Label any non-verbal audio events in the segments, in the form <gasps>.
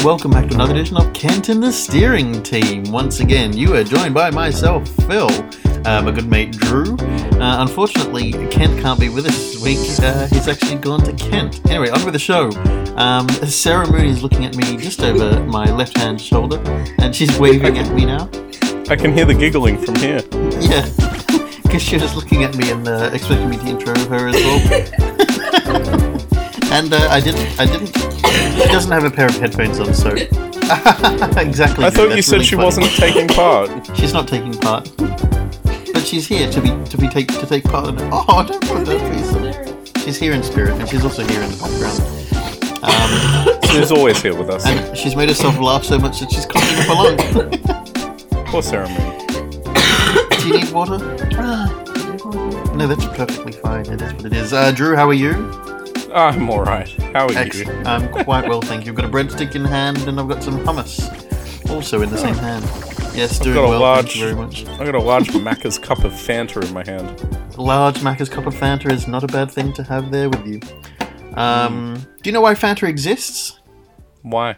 Hello and welcome back to another edition of Kent and the Steering Team. Once again, you are joined by myself, Phil, uh, my good mate Drew. Uh, unfortunately, Kent can't be with us this week. Uh, he's actually gone to Kent. Anyway, on with the show. Um, Sarah Mooney is looking at me just over my left hand shoulder, and she's waving at me now. I can hear the giggling from here. Yeah, <laughs> because she was looking at me and uh, expecting me to intro her as well. <laughs> <laughs> and uh, I didn't. I didn't. She doesn't have a pair of headphones on, so <laughs> exactly. I thought That's you said really she funny. wasn't taking part. <laughs> She's not taking part, but she's here to be to be take to take part in it. Oh, I don't put that face on. She's here in spirit, and she's also here in the background. Um, <laughs> She's always here with us. and she's made herself laugh so much that she's coughing up a lung. Poor Sarah Moon. <coughs> Do you need water? No, that's perfectly fine. It is what it is. Uh, Drew, how are you? I'm alright. How are Excellent. I'm quite well, thank you. I've got a breadstick in hand, and I've got some hummus also in the same hand. Yes, doing got a well. large- Thank you very much. I've got a large Macca's cup of Fanta in my hand. large Macca's cup of Fanta is not a bad thing to have there with you. Um, Do you know why Fanta exists? Why?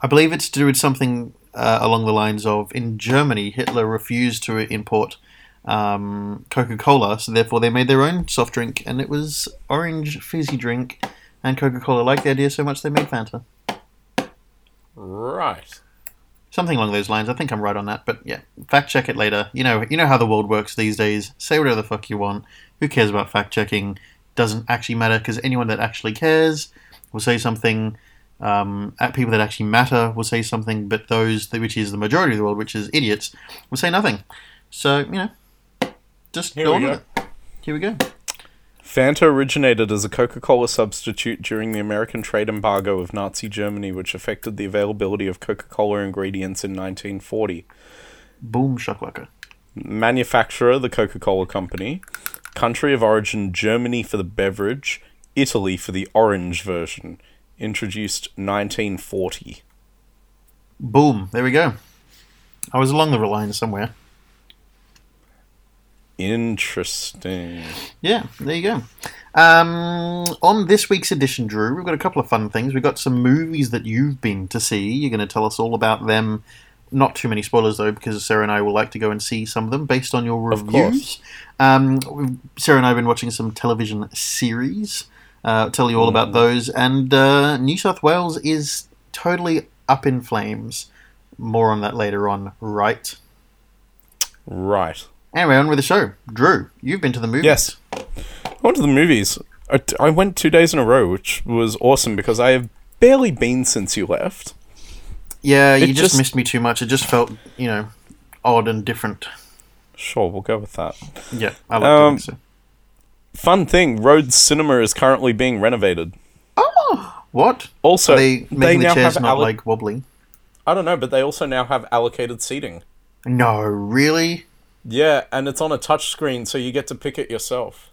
I believe it's to do with something uh, along the lines of in Germany, Hitler refused to import um, Coca Cola, so therefore they made their own soft drink, and it was orange fizzy drink. And Coca Cola liked the idea so much they made Fanta. Right. Something along those lines. I think I'm right on that, but yeah, fact check it later. You know, you know how the world works these days. Say whatever the fuck you want. Who cares about fact checking? Doesn't actually matter because anyone that actually cares will say something. Um, at people that actually matter will say something, but those which is the majority of the world, which is idiots, will say nothing. So you know, just Here go we go. it. Here we go. Fanta originated as a Coca Cola substitute during the American trade embargo of Nazi Germany, which affected the availability of Coca Cola ingredients in 1940. Boom shakalaka. Manufacturer, the Coca Cola Company. Country of origin, Germany for the beverage, Italy for the orange version. Introduced 1940. Boom. There we go. I was along the line somewhere. Interesting. Yeah, there you go. Um, on this week's edition, Drew, we've got a couple of fun things. We've got some movies that you've been to see. You're going to tell us all about them. Not too many spoilers though, because Sarah and I will like to go and see some of them based on your Of reviews. Um, Sarah and I have been watching some television series. Uh, tell you all about those. And uh, New South Wales is totally up in flames. More on that later on, right? Right. Anyway, on with the show. Drew, you've been to the movies. Yes. I went to the movies. I, I went two days in a row, which was awesome because I have barely been since you left. Yeah, you just, just- missed me too much. It just felt, you know, odd and different. Sure, we'll go with that. Yeah, I like Um, so. Fun thing Rhodes Cinema is currently being renovated. Oh, what? Also, Are they making the now chairs have not allo- like wobbly? I don't know, but they also now have allocated seating. No, really? Yeah, and it's on a touch screen, so you get to pick it yourself.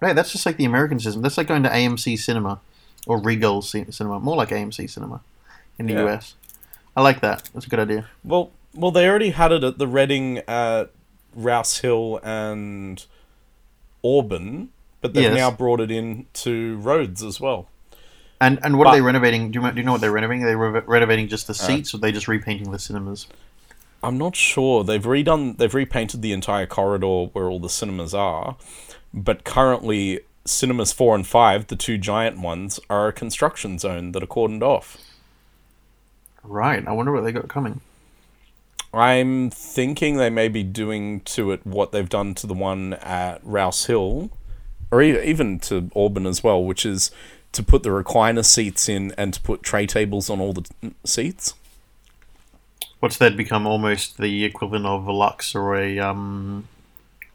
Right, that's just like the American system. That's like going to AMC Cinema or Regal C- Cinema. More like AMC Cinema in the Yeah. US. I like that. That's a good idea. Well, well, they already had it at the Reading at Rouse Hill and Auburn, but they've Yes. now brought it in to Rhodes as well. And and what But- are they renovating? Do you, do you know what they're renovating? Are they re- renovating just Uh, the seats, or are they just repainting the cinemas? I'm not sure. They've redone, they've repainted the entire corridor where all the cinemas are, but currently cinemas four and five, the two giant ones, are a construction zone that are cordoned off. Right. I wonder what they got coming. I'm thinking they may be doing to it what they've done to the one at Rouse Hill, or even to Auburn as well, which is to put the recliner seats in and to put tray tables on all the t- seats. What's that become almost the equivalent of a Lux or a um,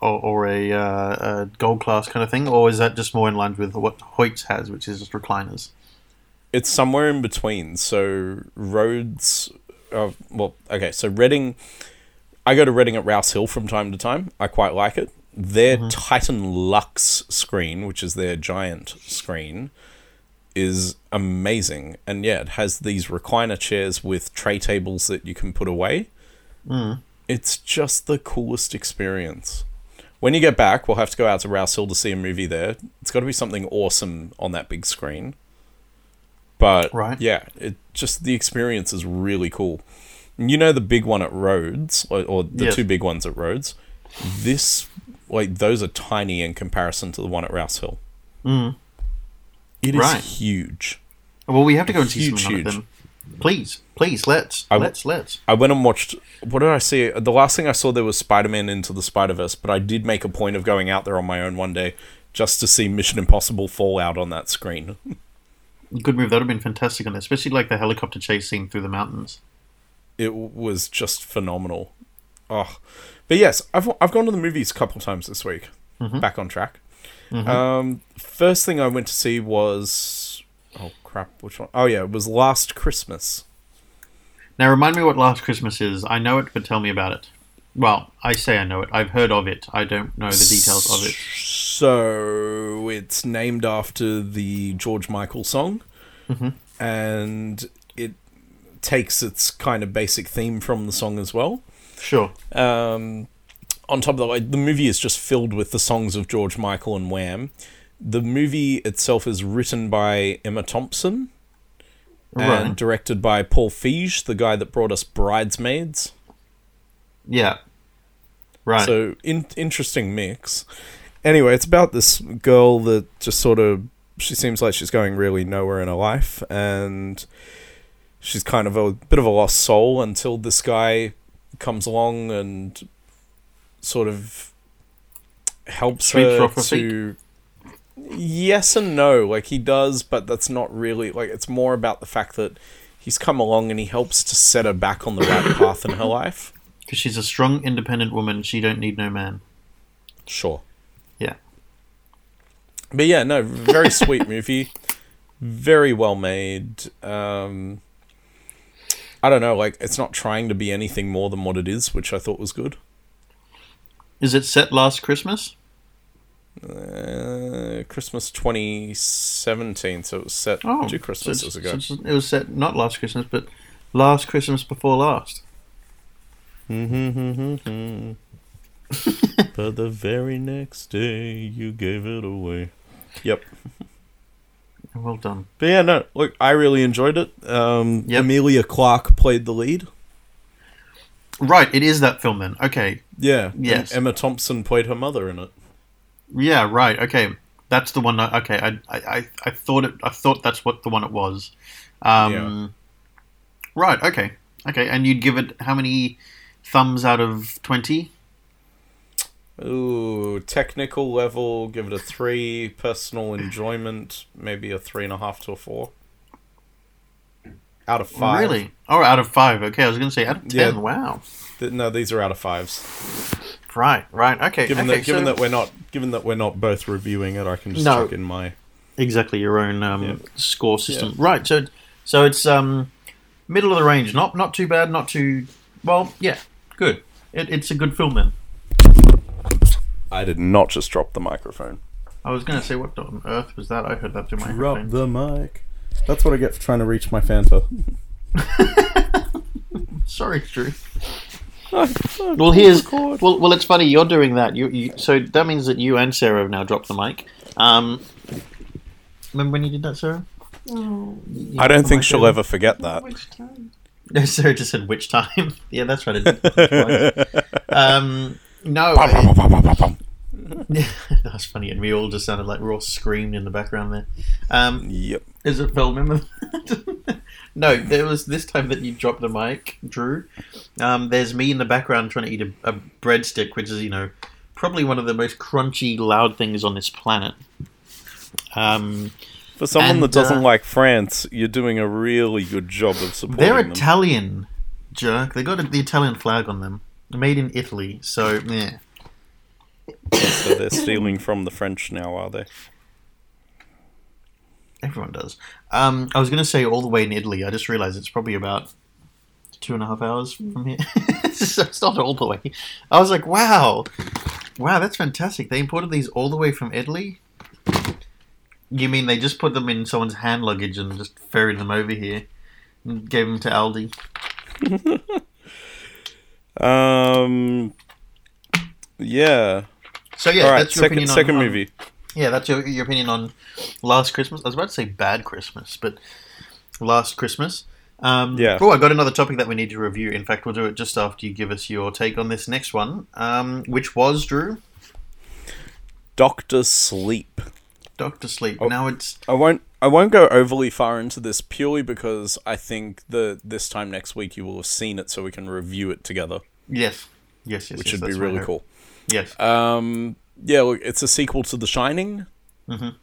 or, or a, uh, a gold class kind of thing, or is that just more in line with what Hoyts has, which is just recliners? It's somewhere in between. So Rhodes, uh, well, okay. So Reading, I go to Reading at Rouse Hill from time to time. I quite like it. Their Titan Luxe screen, which is their giant screen, is amazing. And yeah, it has these recliner chairs with tray tables that you can put away. It's just the coolest experience. When you get back, we'll have to go out to Rouse Hill to see a movie there. It's got to be something awesome on that big screen. But Right. yeah, it just the experience is really cool. You know the big one at Rhodes, or, or the Yes. two big ones at Rhodes. This, like, those are tiny in comparison to the one at Rouse Hill. Mm. It is Right. huge. Well, we have to go and see Huge, something like huge. them. Please, please, let's, I w- let's, let's. I went and watched. What did I see? The last thing I saw there was Spider Man Into the Spider Verse, but I did make a point of going out there on my own one day just to see Mission Impossible Fallout on that screen. <laughs> Good move. That would have been fantastic on there, especially like the helicopter chase scene through the mountains. it was just phenomenal. Oh, but yes, I've I've gone to the movies a couple times this week. Mm-hmm. Back on track. Um, first thing I went to see was oh crap, which one? Oh yeah, it was Last Christmas. Now, remind me what Last Christmas is. I know it, but tell me about it. Well, I say I know it. I've heard of it. I don't know the details of it. So it's named after the George Michael song, and it takes its kind of basic theme from the song as well. Sure. Um, on top of that, the movie is just filled with the songs of George Michael and Wham. The movie itself is written by Emma Thompson and Right. directed by Paul Feig, the guy that brought us Bridesmaids. Yeah. Right. So in- interesting mix. Anyway, it's about this girl that just sort of she seems like she's going really nowhere in her life, and she's kind of a bit of a lost soul until this guy comes along and sort of helps her her off her feet? to. Yes and no, like he does, but that's not really like it's more about the fact that he's come along and he helps to set her back on the right <coughs> path in her life. Because she's a strong, independent woman. She don't need no man. Sure. Yeah. But yeah, no, very sweet <laughs> movie, very well made. Um, I don't know, like it's not trying to be anything more than what it is, which I thought was good. Is it set last Christmas? Uh, Christmas 2017, so it was set Oh, two so Christmases it's- ago. so it was set not last Christmas, but last Christmas before last. but <laughs> the very next day, you gave it away. Yep. Well done. But yeah, no, look, I really enjoyed it. Um, Yep. Emilia Clarke played the lead. Right, it is that film then. Okay. Yeah. Yes. Emma Thompson played her mother in it. Yeah, right. Okay, that's the one. I- Okay, I, I, I- thought it. I thought that's what the one it was. Um, Right. Okay. Okay, and you'd give it how many thumbs out of twenty? Ooh, technical level, give it a three. Personal enjoyment, maybe a three and a half to a four. Out of five. Really? Oh, out of five. Okay, I was going to say out of ten. Yeah. Wow. Th- No, these are out of fives. Right. Right. Okay. Given okay, that, given so- that we're not, given that we're not both reviewing it, I can just No. check in my. exactly your own um, Yeah. score system. Right. So so it's um middle of the range. Not not too bad. Not too well. Yeah. Good. It, it's a good film then. I did not just drop the microphone. I was going to say what on earth was that? I heard that through my Drop headphones. the mic. That's what I get for trying to reach my Fanta. <laughs> Sorry, Drew. Well, here's well. Well, it's funny you're doing that. You, you so that means that you and Sarah have now dropped the mic. Um, remember when you did that, Sarah? I don't think she'll ever forget that. Which time? No, Sarah just said which time. <laughs> yeah, that's right. I did it twice. <laughs> um, no, it- <laughs> that's funny, and we all just sounded like we are all screamed in the background there. Um, Yep. is it Phil? Remember? <laughs> no, there was this time that you dropped the mic, Drew. Um, there's me in the background trying to eat a, a breadstick, which is you know probably one of the most crunchy, loud things on this planet. Um, For someone And, that doesn't uh, like France, you're doing a really good job of supporting they're them. Italian, jerk. They got a, the Italian flag on them, made in Italy. So yeah. So they're stealing from the French now, are they? Everyone does. Um, I was going to say all the way in Italy. I just realised it's probably about two and a half hours from here. <laughs> so it's not all the way. I was like, wow, wow, that's fantastic. They imported these all the way from Italy. You mean they just put them in someone's hand luggage and just ferried them over here and gave them to Aldi? <laughs> Um. Yeah. So yeah, right. that's your Second opinion on- second on- movie. yeah, that's your, your opinion on Last Christmas. I was about to say Bad Christmas, but Last Christmas. Um, Yeah. Oh, I got another topic that we need to review. In fact, we'll do it just after you give us your take on this next one, um, which was Drew Doctor Sleep. Doctor Sleep. Oh. Now it's I won't. I won't go overly far into this purely because I think that this time next week you will have seen it, so we can review it together, yes, yes, yes, which yes, would be really cool. Yes. Um, yeah, look, it's a sequel to The Shining. Mhm.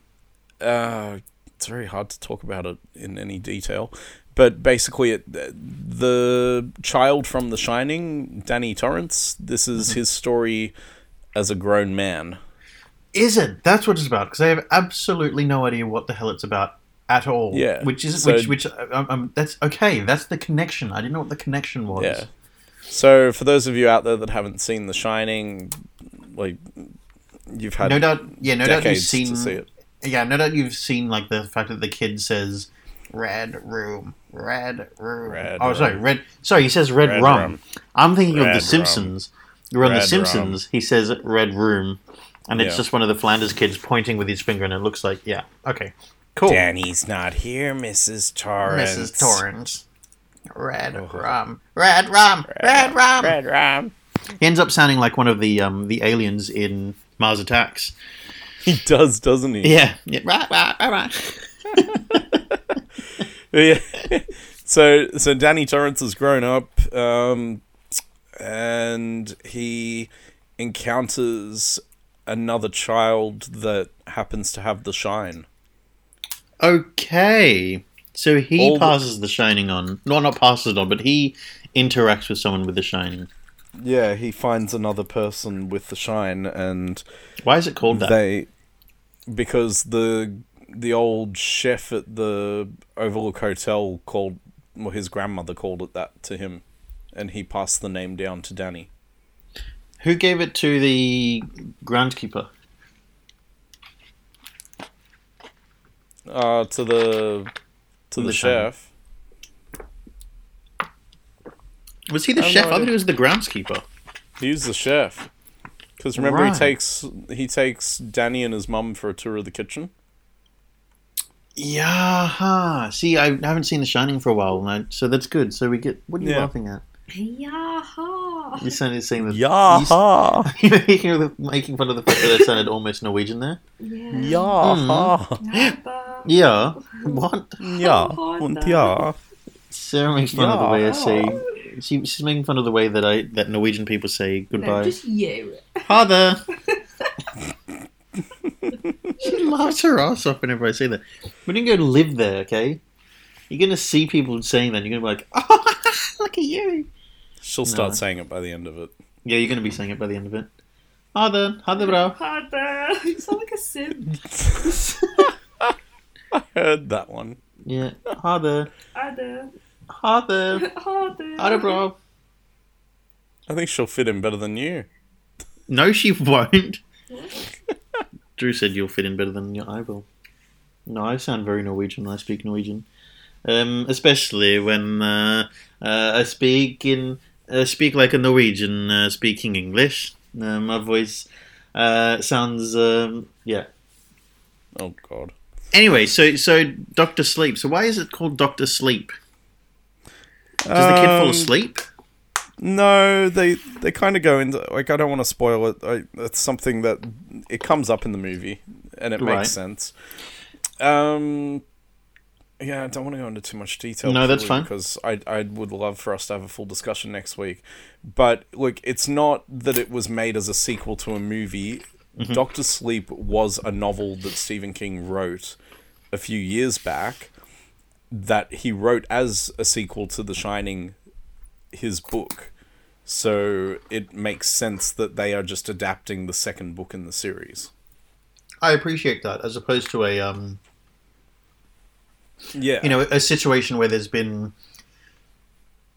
Uh, it's very hard to talk about it in any detail, but basically, it, the child from The Shining, Danny Torrance. This is Mm-hmm. his story as a grown man. Is it? That's what it's about. Because I have absolutely no idea what the hell it's about at all. Yeah, Which is so- which which um, um, that's okay. That's the connection. I didn't know what the connection was. Yeah. So, for those of you out there that haven't seen The Shining, like you've had No doubt. Yeah. No doubt you've seen. see. Yeah. No doubt you've seen like the fact that the kid says red room, red room. Red oh, sorry, red. Sorry, he says red, Red rum. rum. I'm thinking of The. Simpsons. You're on The Red Simpsons. He says red room, and it's Yeah. just one of the Flanders kids pointing with his finger, and it looks like yeah. Okay. Cool. Danny's not here, Mrs. Torrance. Mrs. Torrance. Red oh. rum. Red rum. Red rum. Red rum. He ends up sounding like one of the um the aliens in Mars Attacks. <laughs> He does, doesn't he? Yeah. yeah. <laughs> Yeah. <laughs> so so Danny Torrance has grown up, um, and he encounters another child that happens to have the shine. Okay. So he All the- passes the shining on. No, not passes it on, but he interacts with someone with the shining. Yeah, he finds another person with the shine, and Why is it called that? they because the the old chef at the Overlook Hotel called well his grandmother called it that to him, and he passed the name down to Danny. Who gave it to the groundkeeper? Uh, to the to the, The chef. Was he the I chef? I thought he was the groundskeeper. He was the chef. Because remember, Right. he takes he takes Danny and his mum for a tour of the kitchen. Yeah. huh. See, I haven't seen The Shining for a while, and I, so that's good. So we get. What are you Yeah. laughing at? Yaha. You sounded saying that. Yaha! You're making, the- <laughs> making fun of the fact that I sounded almost Norwegian there. Yeah. Yaha! Napa. Mm-hmm. Yeah. What? Yeah. Und no. ja. Sarah makes fun of the way I say. She, she's making fun of the way that I that Norwegian people say No, goodbye. just you. Father. <laughs> she laughs her ass off whenever I say that. We didn't go to live there, okay? You're gonna see people saying that. and You're gonna be like, "Oh, <laughs> look at you." She'll start No. saying it by the end of it. Yeah, you're gonna be saying it by the end of it. Father, father, bro. Harder. <laughs> You sound like a sim. I heard that one. Yeah, father, Harder. father, Harder. father, <laughs> bro. I think she'll fit in better than you. No, she won't. <laughs> Drew said you'll fit in better than I will. No, I sound very Norwegian when I speak Norwegian, um, especially when uh, uh, I speak in uh, speak like a Norwegian uh, speaking English. Uh, my voice uh, sounds um, yeah. Oh god. Anyway, so so Doctor Sleep. So why is it called Doctor Sleep? Does the kid fall Um, asleep? No, they they kind of go into like I don't want to spoil it. I, it's something that it comes up in the movie and it Right. makes sense. Um, yeah, I don't want to go into too much detail. No, that's fine. because I I would love for us to have a full discussion next week. But look, it's not that it was made as a sequel to a movie. Mm-hmm. Doctor Sleep was a novel that Stephen King wrote a few years back that he wrote as a sequel to The Shining, his book. So it makes sense that they are just adapting the second book in the series. I appreciate that, as opposed to a um, Yeah. you know, a situation where there's been,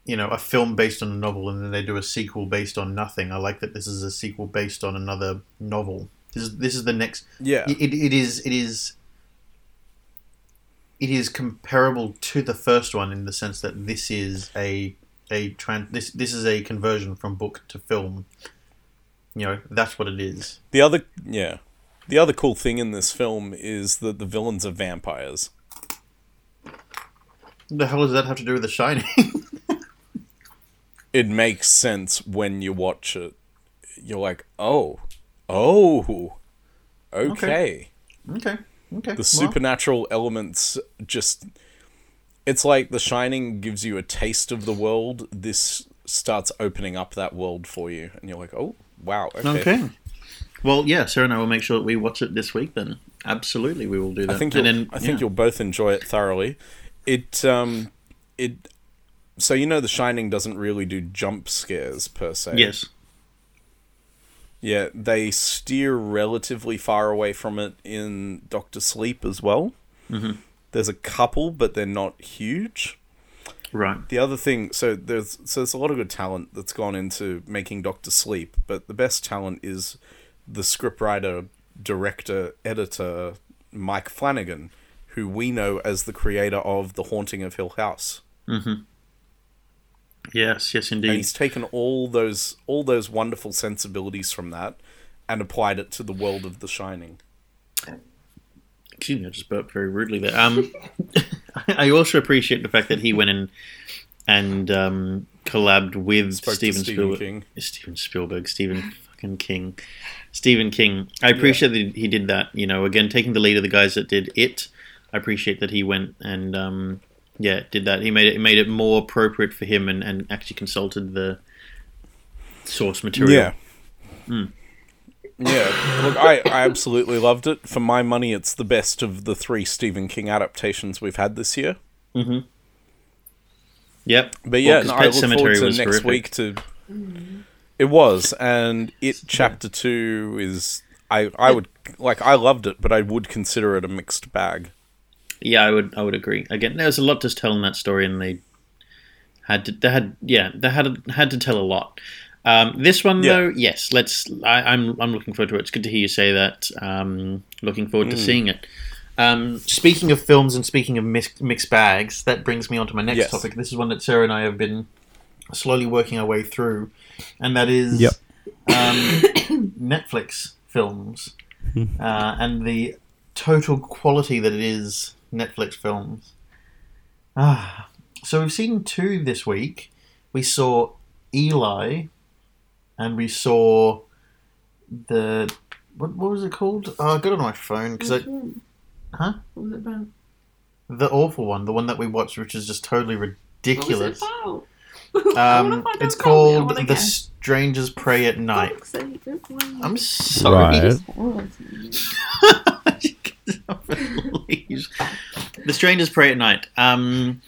you know, a film based on a novel and then they do a sequel based on nothing. I like that this is a sequel based on another novel. This is this is the next. yeah. It, it is it is. It is comparable to the first one in the sense that this is a a tran- this this is a conversion from book to film. You know, that's what it is. The other yeah. the other cool thing in this film is that the villains are vampires. the hell does that have to do with The Shining? <laughs> It makes sense when you watch it. You're like, oh, oh, okay. okay, okay. The supernatural elements just. It's like The Shining gives you a taste of the world. This starts opening up that world for you, and you're like, oh, wow, okay. Okay. Well, yeah, Sarah and I will make sure that we watch it this week. Then, absolutely, we will do that. I think and you'll, then, I think yeah. you'll both enjoy it thoroughly. It um it so you know The Shining doesn't really do jump scares per se. Yes. Yeah, they steer relatively far away from it in Doctor Sleep as well. Mhm. There's a couple, but they're not huge. Right. The other thing, so there's so there's a lot of good talent that's gone into making Doctor Sleep, but the best talent is the scriptwriter, director, editor Mike Flanagan, who we know as the creator of The Haunting of Hill House. Yes. Yes, And indeed. he's taken all those all those wonderful sensibilities from that and applied it to the world of The Shining. Excuse me, I just burped very rudely there. Um, <laughs> I also appreciate the fact that he went in and um, collabed with Spoke Steven, Stephen Spielberg. King. Steven Spielberg, Stephen fucking King, Stephen King. I appreciate that he did that. You know, again, taking the lead of the guys that did it. I appreciate that he went and um, yeah, did that. He made it. He made it more appropriate for him and, and actually consulted the source material. Yeah. Hmm. Yeah, look, I, I absolutely loved it. For my money, it's the best of the three Stephen King adaptations we've had this year. Mm-hmm. Yep. But yeah, Well, no, I look Sematary forward to next horrific. week to. It was, and it chapter two is. I I would like I loved it, but I would consider it a mixed bag. Yeah, I would. I would agree. Again, there's a lot to tell in that story, and they had to. They had. Yeah, they had had to tell a lot. Um, this one, Yeah. though, yes. Let's. I, I'm. I'm looking forward to it. It's good to hear you say that. Um, looking forward to seeing it. Um, speaking of films and speaking of mix, mixed bags, that brings me on to my next Yes. topic. This is one that Sarah and I have been slowly working our way through, and that is Yep. um, <coughs> Netflix films uh, and the total quality that it is Netflix films. Ah, so we've seen two this week. We saw Eli, and we saw the what, what was it called? Oh, I got it on my phone because Which one? Huh? What was it about? the awful one, the one that we watched, which is just totally ridiculous. What was ridiculous. it about? <laughs> Um, it's out, tell me, I called The guess. Strangers Prey at Night. Fuck's sake, don't worry. I'm sorry. Right. <laughs> <laughs> The Strangers Prey at Night. Um,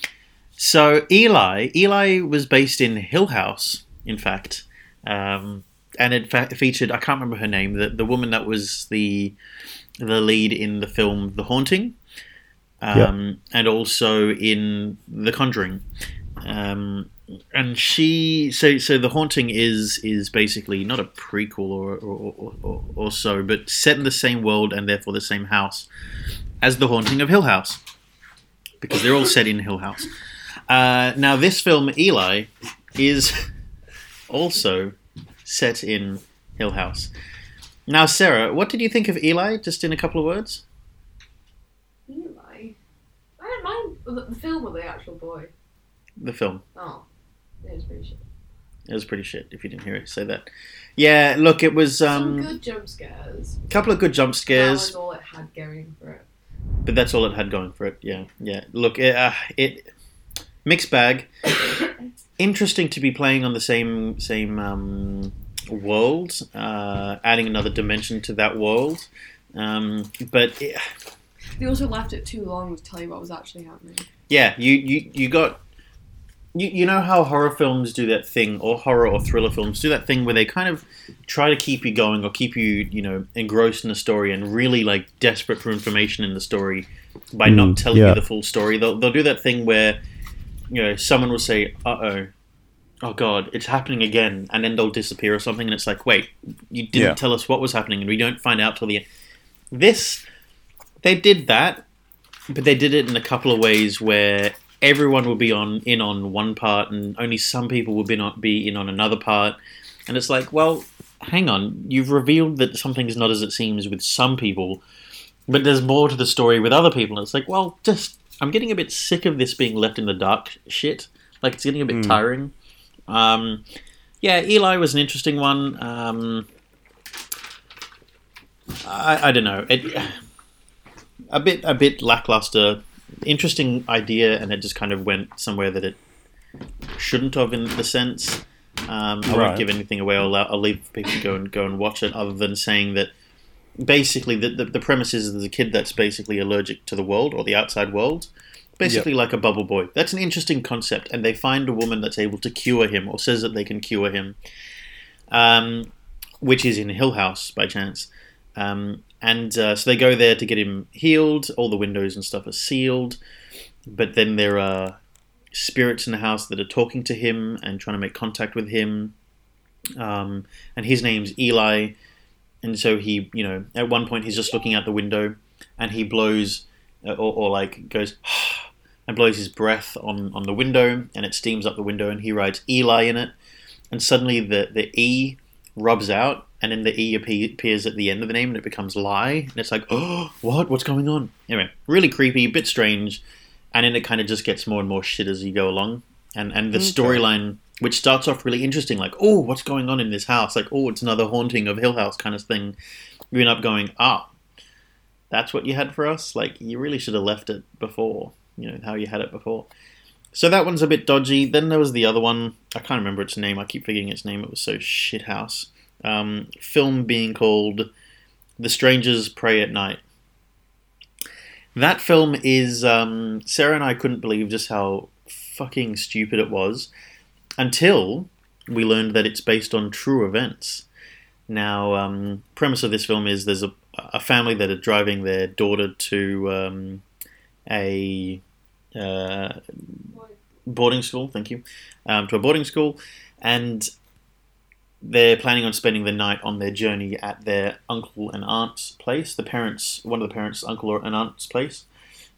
so Eli, Eli was based in Hill House, in fact, um, and it fa- featured I can't remember her name, the the woman that was the the lead in the film The Haunting, um, and also in The Conjuring. Um, and she so so the haunting is is basically not a prequel or or, or, or or so but set in the same world and therefore the same house as the haunting of hill house because they're all set in hill house. Uh, now this film eli is also set in hill house. Now sarah what did you think of eli just in a couple of words? Eli. I don't mind the, the film or the actual boy. the film. Oh, it was pretty shit. it was pretty shit if you didn't hear it say that yeah look it was Some um good jump scares. a couple of good jump scares. That was all it had going for it. but that's all it had going for it. Yeah, yeah. Look, it, uh, it mixed bag. <coughs> Interesting to be playing on the same same um, world, uh, adding another dimension to that world. Um, but it, They also left it too long to tell you what was actually happening. yeah, you you you got. You, you know how horror films do that thing, or horror or thriller films do that thing where they kind of try to keep you going or keep you, you know, engrossed in the story and really like desperate for information in the story by not Mm, telling yeah. you the full story. They'll, they'll do that thing where, you know, someone will say, uh oh, oh god, it's happening again, and then they'll disappear or something, and it's like, wait, you didn't Yeah. tell us what was happening, and we don't find out till the end. This, they did that, but they did it in a couple of ways where everyone will be on in on one part and only some people will be not be in on another part and it's like well hang on, you've revealed that something's not as it seems with some people, but there's more to the story with other people. And it's like, well, just I'm getting a bit sick of this being left in the dark shit. Like it's getting a bit Mm. tiring. Um, yeah, Eli was an interesting one. Um, I, I don't know. It a bit a bit lackluster. Interesting idea, and it just kind of went somewhere that it shouldn't have in the sense. Um, I Right. won't give anything away. I'll, I'll leave people to go and go and watch it. Other than saying that, basically, the, the, the premise is there's a kid that's basically allergic to the world or the outside world, basically like a bubble boy. That's an interesting concept, and they find a woman that's able to cure him or says that they can cure him, um, which is in Hill House by chance. Um, and uh, so they go there to get him healed. All the windows and stuff are sealed, but then there are spirits in the house that are talking to him and trying to make contact with him. Um, and his name's Eli. And so he, you know, at one point he's just looking out the window and he blows uh, or, or like goes <sighs> and blows his breath on, on the window and it steams up the window and he writes Eli in it. And suddenly the, the E rubs out and then the E appears at the end of the name and it becomes Lie. And it's like, oh, <gasps> what? What's going on? Anyway, really creepy, a bit strange and then it kind of just gets more and more shit as you go along. And and the Okay. storyline, which starts off really interesting, like oh, what's going on in this house? Like oh, it's another haunting of Hill House kind of thing. You end up going ah, that's what you had for us. Like you really should have left it before. You know how you had it before. So that one's a bit dodgy. Then there was the other one. I can't remember its name. I keep forgetting its name. It was so shit house. Um, film being called "The Strangers Prey at Night." That film is um, Sarah and I couldn't believe just how fucking stupid it was until we learned that it's based on true events. Now, um, premise of this film is there's a, a family that are driving their daughter to um, a uh, boarding school. Thank you, um, to a boarding school, and they're planning on spending the night on their journey at their uncle and aunt's place. The parents, one of the parents' uncle or an aunt's place.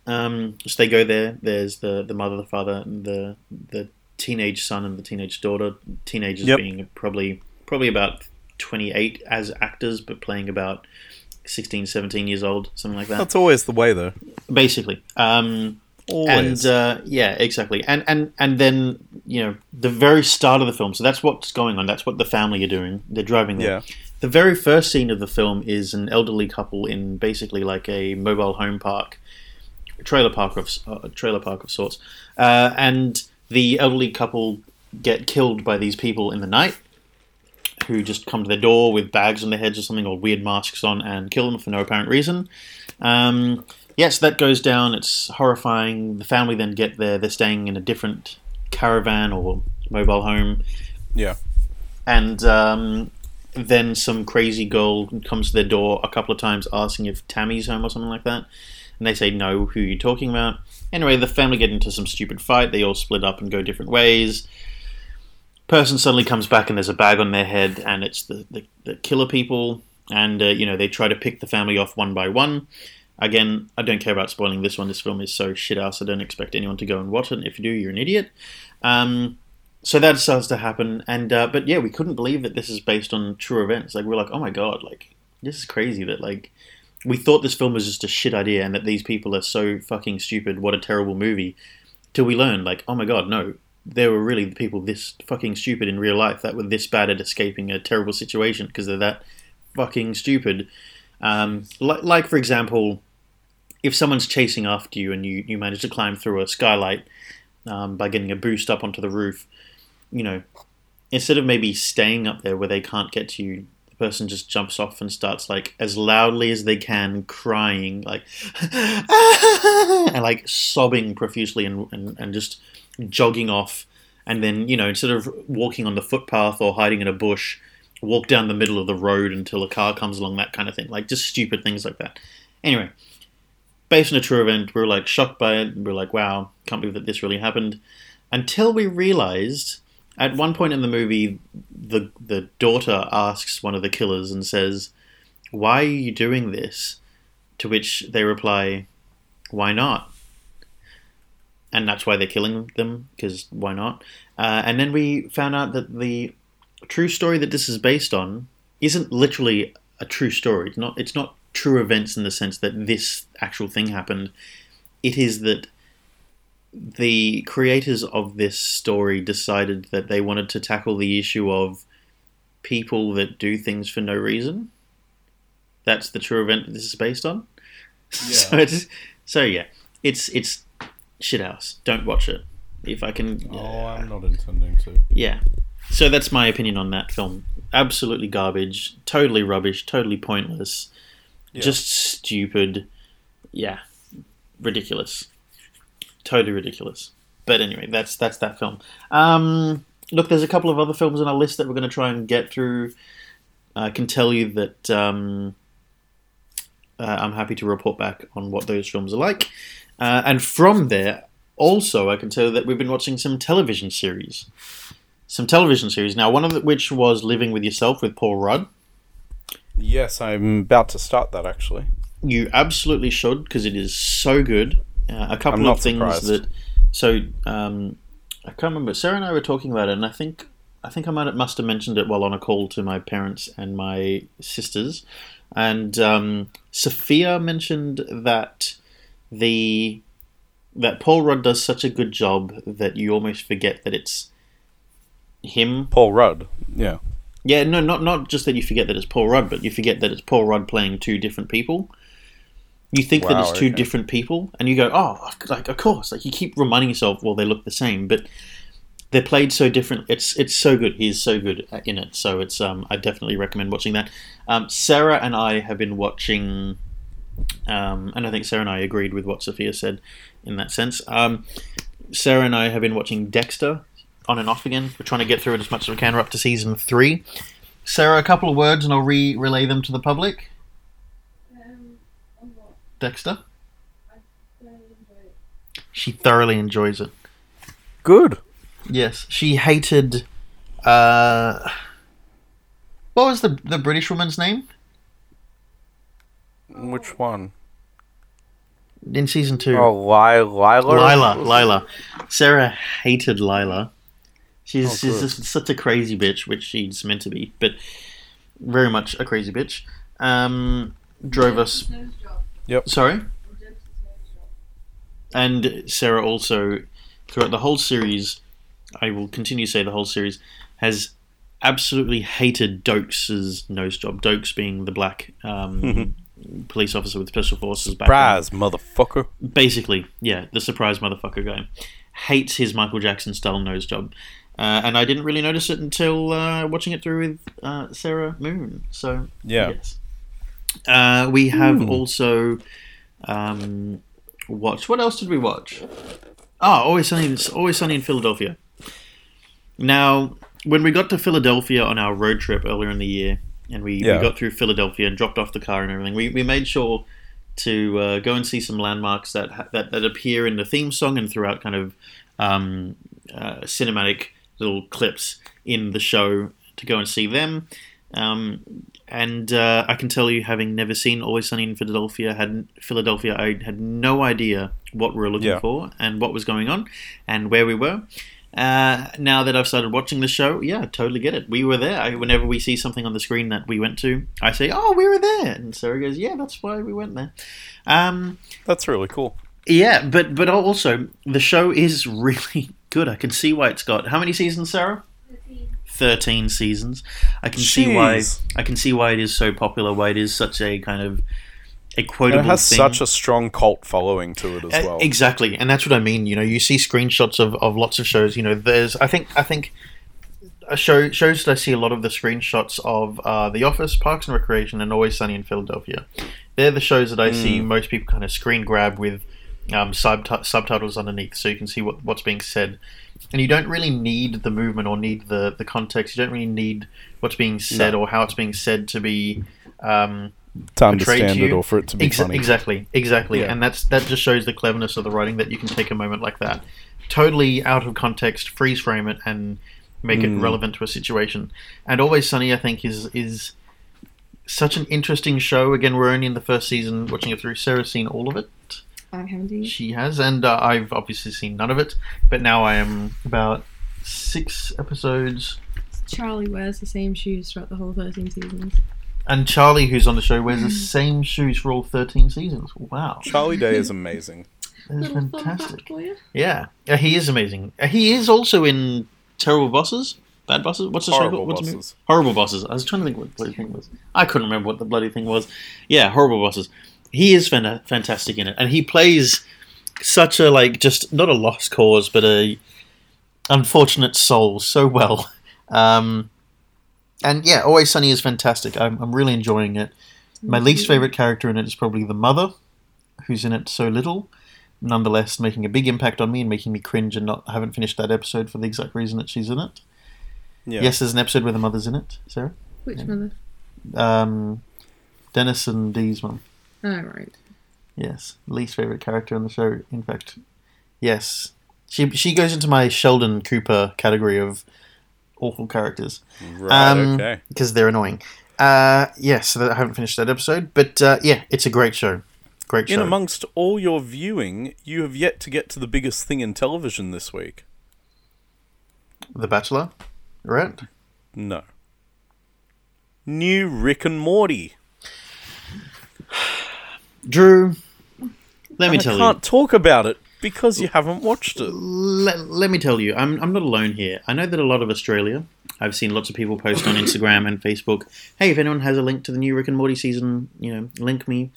Um, so they go there. There's the, the mother, the father, and the the teenage son and the teenage daughter. Teenagers Yep. being probably probably about 28 as actors, but playing about 16, 17 years old, something like that. That's always the way, though. Basically. Um, Always. and uh, yeah, exactly. And and and then you know the very start of the film. So that's what's going on. That's what the family are doing. They're driving there. yeah. The very first scene of the film is an elderly couple in basically like a mobile home park, trailer park of uh, trailer park of sorts, uh, and the elderly couple get killed by these people in the night, who just come to their door with bags on their heads or something or weird masks on and kill them for no apparent reason. Um, yes, that goes down. It's horrifying. The family then get there. They're staying in a different caravan or mobile home Yeah. and um, then some crazy girl comes to their door a couple of times asking if Tammy's home or something like that, and they say no. Who are you talking about? Anyway, the family get into some stupid fight. They all split up and go different ways. Person suddenly comes back and there's a bag on their head, and it's the the, the killer people. And uh, you know they try to pick the family off one by one. Again, I don't care about spoiling this one. This film is so shit ass. I don't expect anyone to go and watch it. And if you do, you're an idiot. Um, so that starts to happen and uh, but yeah we couldn't believe that this is based on true events like we're like oh my god like this is crazy that like we thought this film was just a shit idea and that these people are so fucking stupid what a terrible movie till we learned like oh my god no there were really the people this fucking stupid in real life that were this bad at escaping a terrible situation because they're that fucking stupid um, like, like for example if someone's chasing after you and you, you manage to climb through a skylight um, by getting a boost up onto the roof you know, instead of maybe staying up there where they can't get to you, the person just jumps off and starts like as loudly as they can crying, like <laughs> and like sobbing profusely and, and, and just jogging off. And then, you know, instead of walking on the footpath or hiding in a bush, walk down the middle of the road until a car comes along, that kind of thing. Like just stupid things like that. Anyway, based on a true event, we were like shocked by it. We were like, wow, can't believe that this really happened. Until we realized at one point in the movie, the the daughter asks one of the killers and says, "Why are you doing this?" To which they reply, "Why not?" And that's why they're killing them because why not? Uh, and then we found out that the true story that this is based on isn't literally a true story. It's not. It's not true events in the sense that this actual thing happened. It is that the creators of this story decided that they wanted to tackle the issue of people that do things for no reason. That's the true event that this is based on. <laughs> so it's so yeah, it's it's shithouse. Don't watch it. If I can, Oh, I'm not intending to. yeah. So that's my opinion on that film. Absolutely garbage. Totally rubbish. Totally pointless. Yeah. Just stupid. Yeah, ridiculous. Totally ridiculous. But anyway, that's that's that film. Um, look, there's a couple of other films on our list that we're going to try and get through. I can tell you that um, uh, I'm happy to report back on what those films are like. Uh, and from there, also, I can tell you that we've been watching some television series. Some television series. Now, one of which was Living with Yourself with Paul Rudd. Yes, I'm about to start that actually. You absolutely should because it is so good. Uh, a couple of things surprised. that. So, um, I can't remember. Sarah and I were talking about it, and I think I think I might have, must have mentioned it while on a call to my parents and my sisters. And um, Sophia mentioned that the that Paul Rudd does such a good job that you almost forget that it's him Paul Rudd. Yeah. Yeah, no, not not just that you forget that it's Paul Rudd, but you forget that it's Paul Rudd playing two different people. You think that it's two okay. different people, and you go, "Oh, like of course!" Like you keep reminding yourself, "Well, they look the same," but they're played so different. It's it's so good. He's so good in it. So it's um, I definitely recommend watching that. Um, Sarah and I have been watching, um, and I think Sarah and I agreed with what Sophia said in that sense. Um, Sarah and I have been watching Dexter on and off again. We're trying to get through it as much as we can. We're up to season three. Sarah, a couple of words, and I'll re relay them to the public. Um, what? Dexter, I don't enjoy it. she thoroughly enjoys it. Good. Yes, she hated. Uh, what was the the British woman's name Which one? in season two? Oh, Li- Lila. Lila, Lila. Sarah hated Lila. She's, Oh, she's just such a crazy bitch, which she's meant to be, but very much a crazy bitch. Um, drove us. Job. Sorry, Dempsey's nose job. and Sarah also throughout the whole series. I will continue to say the whole series has absolutely hated Doakes's nose job. Doakes being the black um, <laughs> police officer with special forces background. Surprise, motherfucker. basically, yeah, the surprise motherfucker guy hates his Michael Jackson style nose job, uh, and I didn't really notice it until uh, watching it through with uh, Sarah Moon. So Yeah. yes, uh, we have also um, watched. What else did we watch? Ah, always sunny, always sunny in Philadelphia. Now, when we got to Philadelphia on our road trip earlier in the year, and we, Yeah. we got through Philadelphia and dropped off the car and everything, we, we made sure to uh, go and see some landmarks that, ha- that that appear in the theme song and throughout kind of um, uh, cinematic little clips in the show to go and see them. Um, and uh, I can tell you, having never seen Always Sunny in Philadelphia, had Philadelphia, I had no idea what we were looking Yeah. for and what was going on and where we were. Uh, now that I've started watching the show, yeah, I totally get it. We were there. I, whenever we see something on the screen that we went to, I say, "Oh, we were there," and Sarah goes, "Yeah, that's why we went there." Um, That's really cool. yeah, but but also the show is <laughs> really good. I can see why it's got how many seasons, Sarah? Thirteen. 13 seasons. I can see why I can see why it is so popular, why it is such a kind of a And quotable it has thing. such a strong cult following to it as well. Exactly, and that's what I mean. You know, you see screenshots of, of lots of shows. You know, there's I think I think a show shows that I see a lot of the screenshots of uh, The Office, Parks and Recreation, and Always Sunny in Philadelphia. They're the shows that I see Mm. most people kind of screen grab with um, subti- subtitles underneath, so you can see what what's being said. And you don't really need the movement or need the, the context. You don't really need what's being said or how it's being said to be um, to understand to it you. or for it to be Exa- funny. Exactly, exactly, Yeah. and that's that just shows the cleverness of the writing that you can take a moment like that, totally out of context, freeze frame it, and make it Mm. relevant to a situation. And Always Sunny, I think, is is such an interesting show. Again, we're only in the first season, watching it through. Sarah's seen all of it. I haven't She has, and uh, I've obviously seen none of it. But now I am about six episodes Charlie wears the same shoes throughout the whole 13 seasons. And Charlie, who's on the show, wears the same shoes for all 13 seasons. Wow. Charlie Day is amazing. That's Little fun fact fantastic. for you. Yeah. yeah, he is amazing. Uh, He is also in Terrible Bosses? Bad Bosses? What's the show Horrible called? What's the movie? Bosses. Horrible Bosses. I was trying to think what the bloody thing was. I couldn't remember what the bloody thing was. Yeah, Horrible Bosses. He is fantastic in it. And he plays such a, like, just not a lost cause, but a unfortunate soul so well. Um, and yeah, Always Sunny is fantastic. I'm, I'm really enjoying it. My least favorite character in it is probably the mother, who's in it so little, nonetheless making a big impact on me and making me cringe and not I haven't finished that episode for the exact reason that she's in it. Yeah. Yes, there's an episode where the mother's in it, Sarah. Which mother? Um, Dennis and Dee's mum. Oh, right. Yes, least favorite character on the show. In fact, yes, she she goes into my Sheldon Cooper category of awful characters. Right, Um, okay. because they're annoying. Uh, yes, so I haven't finished that episode, but uh, yeah, it's a great show. Great show. In amongst all your viewing, you have yet to get to the biggest thing in television this week. the Bachelor, right? No. New Rick and Morty. Drew, let me I tell can't talk about it because you haven't watched it. Let, let me tell you, I'm I'm not alone here. I know that a lot of Australia. I've seen lots of people post on Instagram and Facebook. Hey, if anyone has a link to the new Rick and Morty season, you know, link me.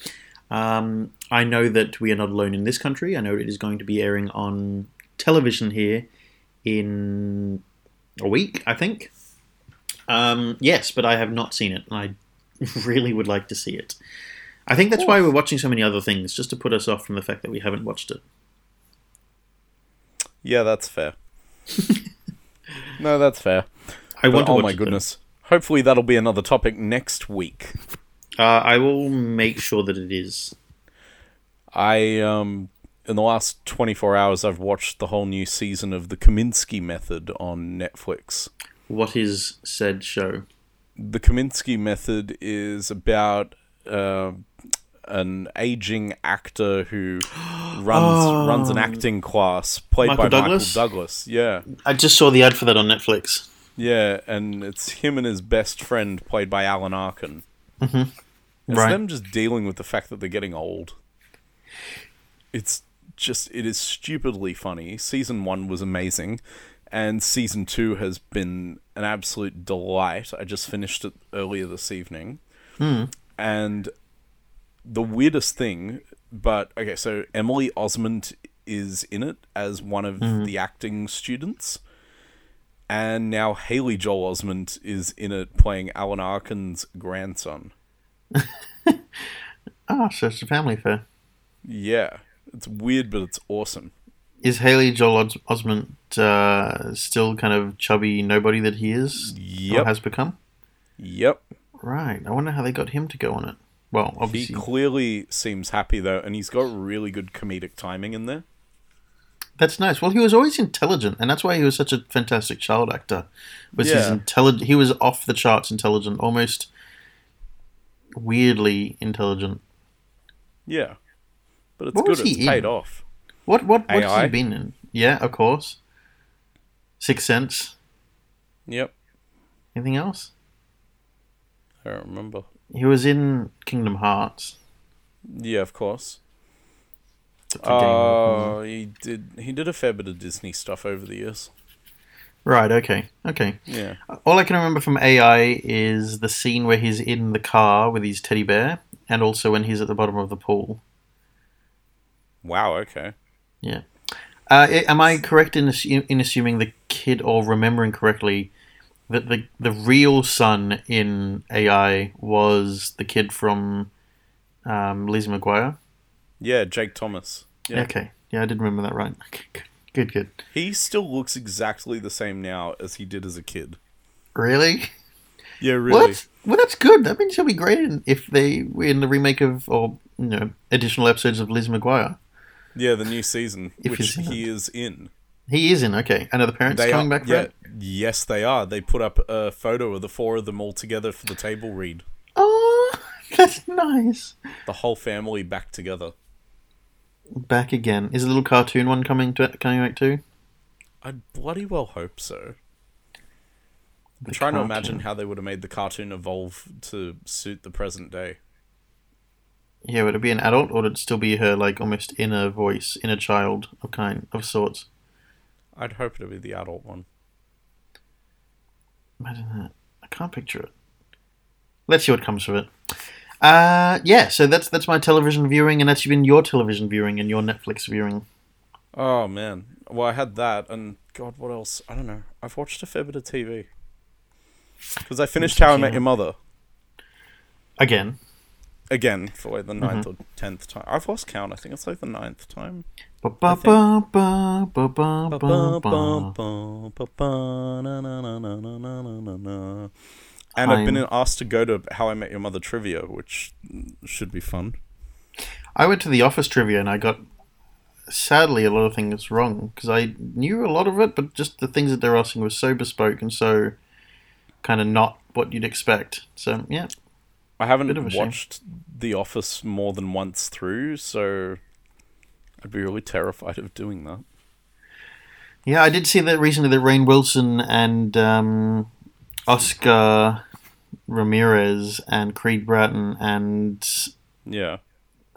Um, I know that we are not alone in this country. I know it is going to be airing on television here in a week, I think. Um, yes, but I have not seen it, and I <laughs> really would like to see it. I think that's why we're watching so many other things, just to put us off from the fact that we haven't watched it. Yeah, that's fair. <laughs> no, that's fair. I But, want to oh watch my though. goodness. Hopefully that'll be another topic next week. Uh, I will make sure that it is. I um in the last 24 hours I've watched the whole new season of The Kominsky Method on Netflix. What is said show? The Kominsky Method is about uh, an aging actor who <gasps> runs Oh. runs an acting class played Michael by Douglas? Michael Douglas. Yeah. I just saw the ad for that on Netflix. Yeah, and it's him and his best friend played by Alan Arkin. Mhm. It's Right. them just dealing with the fact that they're getting old. It's just it is stupidly funny. Season one was amazing, and season two has been an absolute delight. I just finished it earlier this evening, and the weirdest thing, but okay, so Emily Osment is in it as one of the acting students. And now Haley Joel Osment is in it playing Alan Arkin's grandson. <laughs> Ah, so it's a family fair. Yeah. It's weird, but it's awesome. Is Haley Joel Os- Osment uh, still kind of chubby nobody that he is? Or has become? Yep. Right. I wonder how they got him to go on it. Well, obviously. He clearly seems happy, though, and he's got really good comedic timing in there. That's nice. Well, he was always intelligent, and that's why he was such a fantastic child actor. Was his Yeah. intelligent? He was off the charts intelligent, almost weirdly intelligent. Yeah. But it's What good. It's in? paid off. What what what's AI? he been in? Yeah, of course. Sixth Sense. Yep. Anything else? I don't remember. He was in Kingdom Hearts. Yeah, of course. That's a game of- Uh, he did. He did a fair bit of Disney stuff over the years. right. Okay. Okay. Yeah. All I can remember from AI is the scene where he's in the car with his teddy bear, and also when he's at the bottom of the pool. Wow. Okay. Uh, am I correct in, in assuming the kid, or remembering correctly, that the the real son in AI was the kid from um, Lizzie McGuire? Yeah, Jake Thomas. Yeah. Okay, yeah, I did remember that right. <laughs> Okay, good, good, good. He still looks exactly the same now as he did as a kid. Really? Yeah, Well, really. that's, well, that's good. That means he'll be great in, if they were in the remake of, or you know, additional episodes of Liz McGuire. Yeah, the new season, If which he is in. He is in. Okay, and are the parents They coming are, back for yeah, it? yes, they are. They put up a photo of the four of them all together for the table read. Oh, <laughs> that's nice. The whole family back together. Back again. Is the little cartoon one coming to coming back too? I bloody well hope so. I'm trying to imagine how they would have made the cartoon evolve to suit the present day. Yeah, would it be an adult or would it still be her like almost inner voice, inner child of kind of sorts? I'd hope it'd be the adult one. Imagine that. I can't picture it. Let's see what comes of it. Uh, yeah, so that's that's my television viewing, and that's been your television viewing and your Netflix viewing. Oh man. Well, I had that, and God, what else? I don't know. I've watched a fair bit of TV because I finished How I Met Your Mother Again, again for like the ninth Mm-hmm. or tenth time. I've lost count. I think it's like the ninth time. And I've been asked to go to How I Met Your Mother trivia, which should be fun. I went to the office trivia and I got sadly a lot of things wrong because I knew a lot of it, but just the things that they're asking were so bespoke and so kind of not what you'd expect. So yeah, I haven't watched The Office more than once through, so I'd be really terrified of doing that. yeah, I did see that recently that Rainn Wilson and um, Oscar Ramirez and Creed Bratton and Yeah.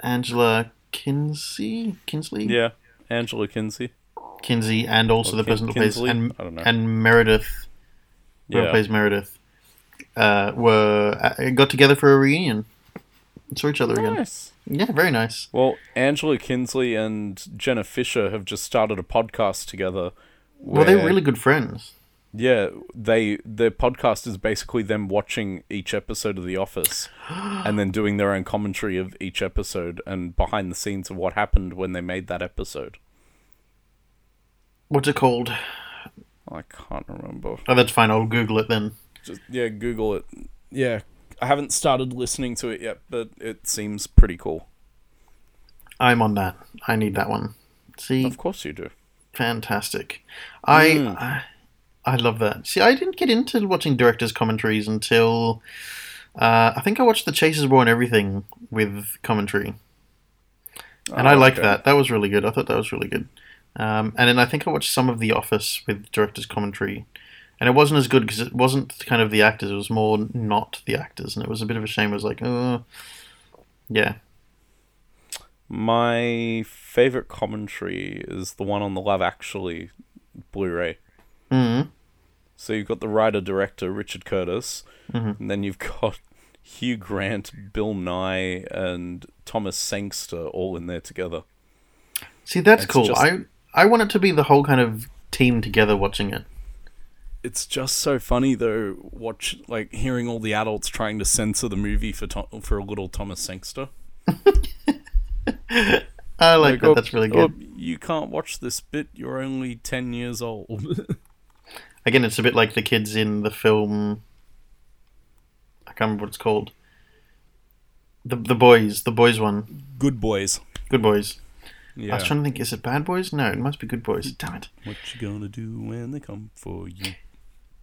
Angela Kinsey, Kinsley, Yeah. Angela Kinsey. Kinsey, and also Or the Kin- person who plays and I don't know. and Meredith, whoever Yeah. plays Meredith, uh, were uh, got together for a reunion. Saw each other again. Yeah, very nice. Well, Angela Kinsley and Jenna Fischer have just started a podcast together. Well, they're really good friends. Yeah, they their podcast is basically them watching each episode of The Office <gasps> and then doing their own commentary of each episode and behind the scenes of what happened when they made that episode. What's it called? I can't remember. Oh, that's fine. I'll Google it then. Just yeah, Google it. Yeah, I haven't started listening to it yet, but it seems pretty cool. I'm on that. I need that one. See, Of course you do. fantastic. I, Mm. I I love that. See, I didn't get into watching directors' commentaries until uh, I think I watched The Chasers War and everything with commentary, and I Oh, liked okay. that. That was really good. I thought that was really good. Um, and then I think I watched some of The Office with director's commentary, and it wasn't as good because it wasn't kind of the actors; it was more not the actors, and it was a bit of a shame. It was like, oh, yeah, My favorite commentary is the one on the Love Actually Blu-ray. mm So you've got the writer director Richard Curtis, Mhm. and then you've got Hugh Grant, Bill Nighy, and Thomas Sangster all in there together. See, that's It's cool. just- I I want it to be the whole kind of team together watching it. It's just so funny though. Watch like hearing all the adults trying to censor the movie for Tom- for a little Thomas Sangster. <laughs> I like, that. oh, That's really oh, good. you can't watch this bit. You're only ten years old. <laughs> Again, it's a bit like the kids in the film. I can't remember what it's called. The the boys, the boys one, Good boys. Good Boys. I was trying to think, is it Bad Boys? No, it must be Good Boys. Damn it. What you gonna do when they come for you?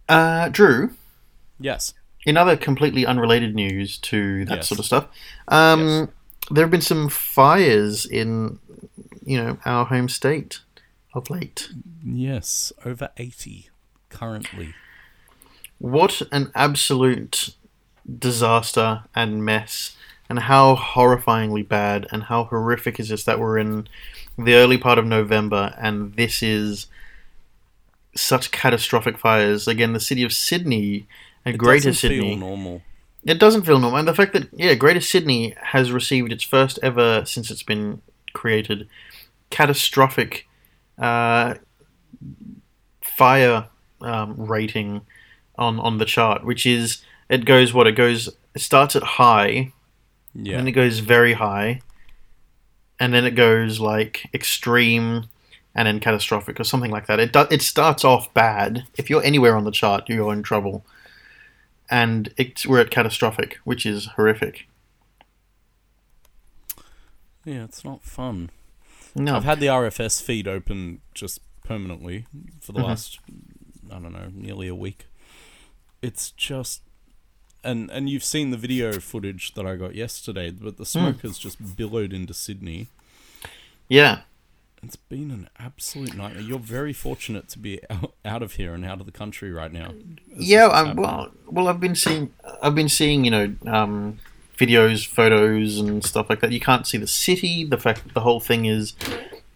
Uh, Drew. Yes. In other completely unrelated news to that Yes. sort of stuff, um, Yes. there have been some fires in, you know, our home state of late. Yes. Over eighty currently. What an absolute disaster and mess, and how horrifyingly bad and how horrific is this that we're in the early part of November and this is such catastrophic fires. Again, the city of Sydney and It Greater doesn't Sydney. feel normal. It doesn't feel normal. And the fact that, yeah, Greater Sydney has received its first ever, since it's been created, catastrophic uh, fire um, rating on, on the chart, which is, it goes what? It goes, it starts at high, Yeah. then it goes very high, and then it goes like extreme and then catastrophic or something like that. It do- it starts off bad. If you're anywhere on the chart, you're in trouble. And it's, we're at catastrophic, which is horrific. Yeah, it's not fun. No, I've had the RFS feed open just permanently for the Mhm. last I don't know, nearly a week. It's just and and you've seen the video footage that I got yesterday, but the smoke has just billowed into Sydney. yeah, It's been an absolute nightmare. You're very fortunate to be out, out of here and out of the country right now. as yeah, this I'm, well, well, I've been seeing, I've been seeing, you know, um, videos, photos, and stuff like that. You can't see the city. The fact that the whole thing is,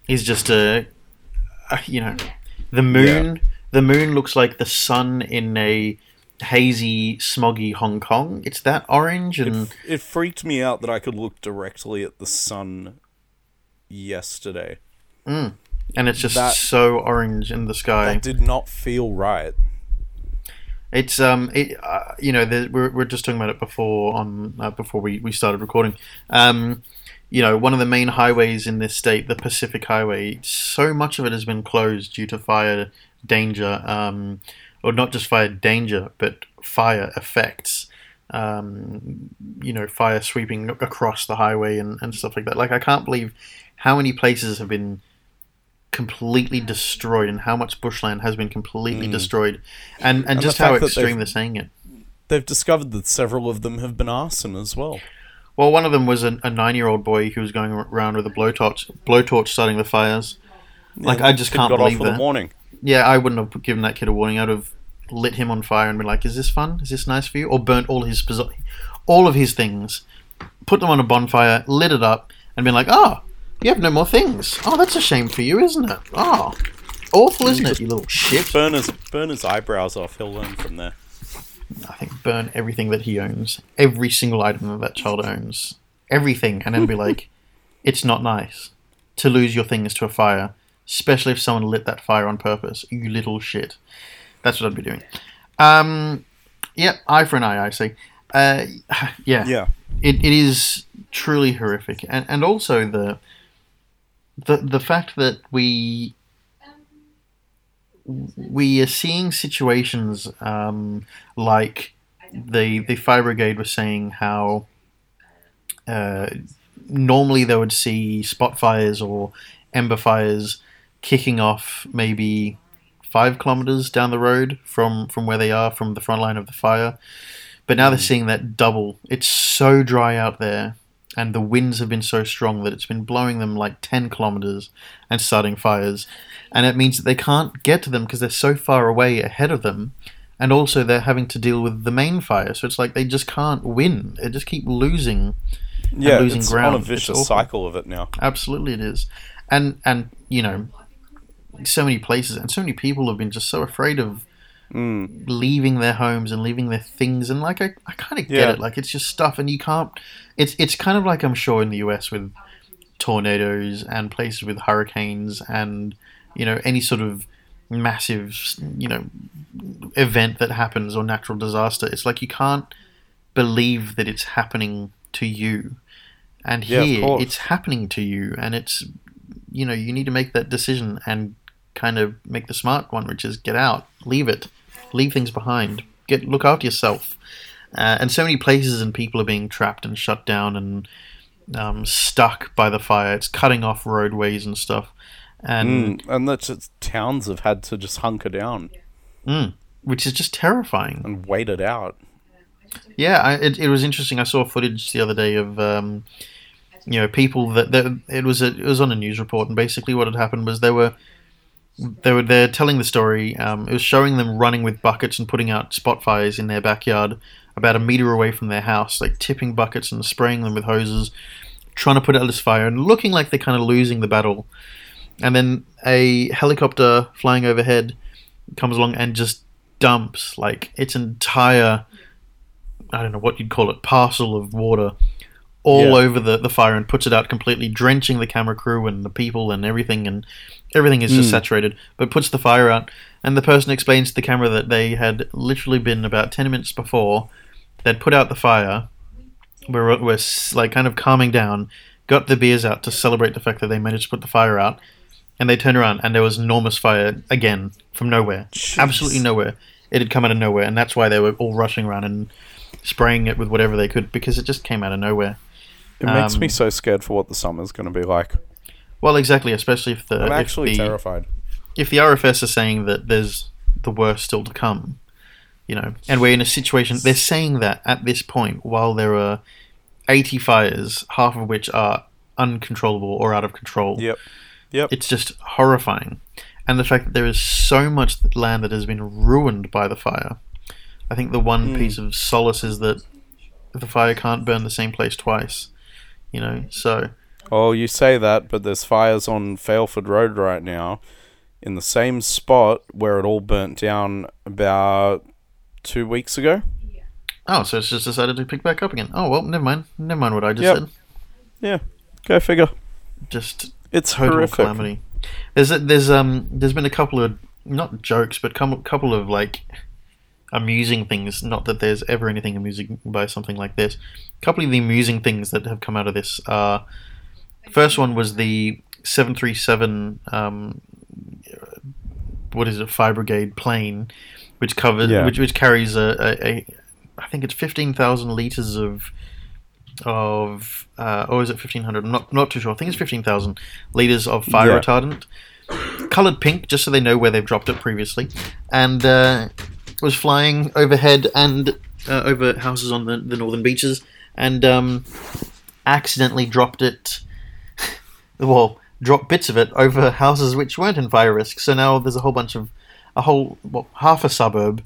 is just a, a you know, the moon. The moon looks like the sun in a hazy, smoggy Hong Kong. It's that orange, and It, it freaked me out that I could look directly at the sun yesterday. And it's just that- so orange in the sky. That did not feel right. It's um, it uh, you know, the, we're we're just talking about it before on uh, before we we started recording. Um, you know, one of the main highways in this state, the Pacific Highway, so much of it has been closed due to fire danger, um, or not just fire danger, but fire effects. Um, you know, fire sweeping across the highway and, and stuff like that. Like, I can't believe how many places have been completely destroyed and how much bushland has been completely Mm. destroyed and and, the just how extreme they're saying it. They've discovered that several of them have been arson as well. well one of them was a, a nine-year-old boy who was going around with a blowtorch blowtorch starting the fires. Like i just can't believe that. warning. yeah i wouldn't have given that kid a warning. I'd have lit him on fire and been like is this fun? Is this nice for you? Or burnt all his all of his things put them on a bonfire lit it up and been like oh you have no more things oh that's a shame for you isn't it oh awful isn't it you little shit Burn his, burn his eyebrows off. He'll learn from there. I think burn everything that he owns, every single item that that child owns, everything, and then be <laughs> like, it's not nice to lose your things to a fire, especially if someone lit that fire on purpose. You little shit. That's what I'd be doing. Um, yep, eye for an eye, I say. Uh, <sighs> yeah, Yeah. it, it is truly horrific, and and also the the the fact that we we are seeing situations um, like the the fire brigade was saying how uh, normally they would see spot fires or ember fires kicking off maybe five kilometers down the road from from where they are from the front line of the fire. But now they're seeing that double. It's so dry out there and the winds have been so strong that it's been blowing them like 10 kilometers and starting fires. And it means that they can't get to them because they're so far away ahead of them and also they're having to deal with the main fire. So it's like they just can't win. They just keep losing Yeah, losing it's ground. on a vicious cycle of it now. absolutely it is. And and you know so many places and so many people have been just so afraid of Mm. leaving their homes and leaving their things and like I, I kind of get Yeah. it like it's just stuff and you can't it's it's kind of like I'm sure in the US with tornadoes and places with hurricanes and you know any sort of massive you know event that happens or natural disaster it's like you can't believe that it's happening to you and here course. it's happening to you and it's you know you need to make that decision and kind of make the smart one which is get out leave it leave things behind get look after yourself uh, and so many places and people are being trapped and shut down and um, stuck by the fire it's cutting off roadways and stuff and Mm. And that's towns have had to just hunker down mm, which is just terrifying and wait it out. Yeah, I, it, it was interesting. I saw footage the other day of um, you know people that, that it was a, it was on a news report, and basically what had happened was there were they were there telling the story. Um, it was showing them running with buckets and putting out spot fires in their backyard, about a meter away from their house, like tipping buckets and spraying them with hoses, trying to put out this fire, and looking like they're kind of losing the battle. And then a helicopter flying overhead comes along and just dumps like its entire I don't know what you'd call it, parcel of water all Yeah. over the, the fire and puts it out completely, drenching the camera crew and the people and everything, and everything is just Mm. saturated, but puts the fire out. And the person explains to the camera that they had literally been about 10 minutes before, they'd put out the fire, were, were like kind of calming down, got the beers out to celebrate the fact that they managed to put the fire out, and they turned around and there was enormous fire again from nowhere. Jeez. Absolutely nowhere. It had come out of nowhere, and that's why they were all rushing around and spraying it with whatever they could because it just came out of nowhere. It makes Um, me so scared for what the summer's going to be like. Well, exactly, especially if the I'm actually the, terrified. if the RFS are saying that there's the worst still to come, you know, and we're in a situation they're saying that at this point while there are 80 fires, half of which are uncontrollable or out of control. Yep. Yep. It's just horrifying. And the fact that there is so much land that has been ruined by the fire. I think the one Hmm. piece of solace is that the fire can't burn the same place twice. You know, so Oh, you say that, but there's fires on Failford Road right now, in the same spot where it all burnt down about two weeks ago. oh, so it's just decided to pick back up again. Oh well, never mind. Never mind what I just Yep. said. Yeah, go figure. Just It's total horrific. calamity. There's a, there's um there's been a couple of not jokes, but couple couple of like amusing things. Not that there's ever anything amusing by something like this. A couple of the amusing things that have come out of this are first one was the seven three seven um what is it fire brigade plane, which covers Yeah. which which carries a, a, a I think it's fifteen thousand liters of of uh, or is it fifteen hundred? I'm not not too sure. I think it's fifteen thousand liters of fire Yeah. retardant, colored pink, just so they know where they've dropped it previously, and uh, was flying overhead and uh, over houses on the, the northern beaches, and um, accidentally dropped it. <laughs> well, dropped bits of it over houses which weren't in fire risk. So now there's a whole bunch of a whole well, half a suburb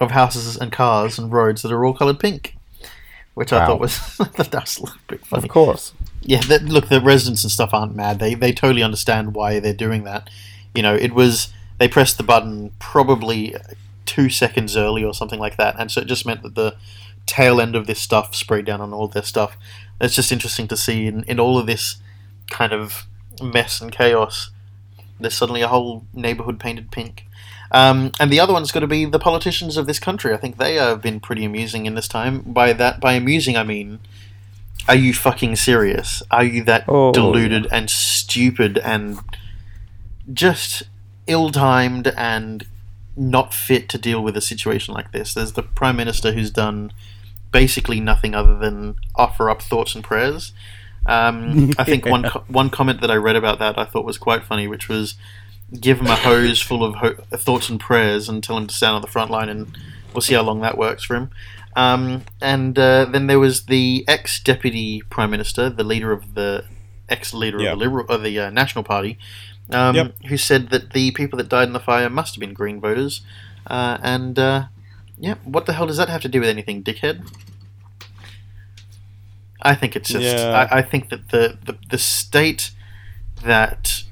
of houses and cars and roads that are all colored pink. Which I thought was <laughs> that was a little bit funny. Of course. Yeah, that, look, the residents and stuff aren't mad. They they totally understand why they're doing that. You know, it was they pressed the button probably two seconds early or something like that, and so it just meant that the tail end of this stuff sprayed down on all their stuff. It's just interesting to see in, in all of this kind of mess and chaos. There's suddenly a whole neighborhood painted pink. Um, and the other one's got to be the politicians of this country. I think they have been pretty amusing in this time. By that, by amusing, I mean, are you fucking serious? Are you that Oh, deluded and stupid and just ill-timed and not fit to deal with a situation like this? There's the prime minister who's done basically nothing other than offer up thoughts and prayers. Um, I think one <laughs> co- one comment that I read about that I thought was quite funny, which was give him a hose full of ho- thoughts and prayers and tell him to stand on the front line, and we'll see how long that works for him. Um, and uh, then there was the ex deputy prime minister, the leader of the ex leader Yeah. of the liberal of the uh, National Party, um, Yep. who said that the people that died in the fire must have been Green voters. Uh, and uh, yeah, what the hell does that have to do with anything, dickhead? I think it's just. Yeah. I, I think that the, the the state that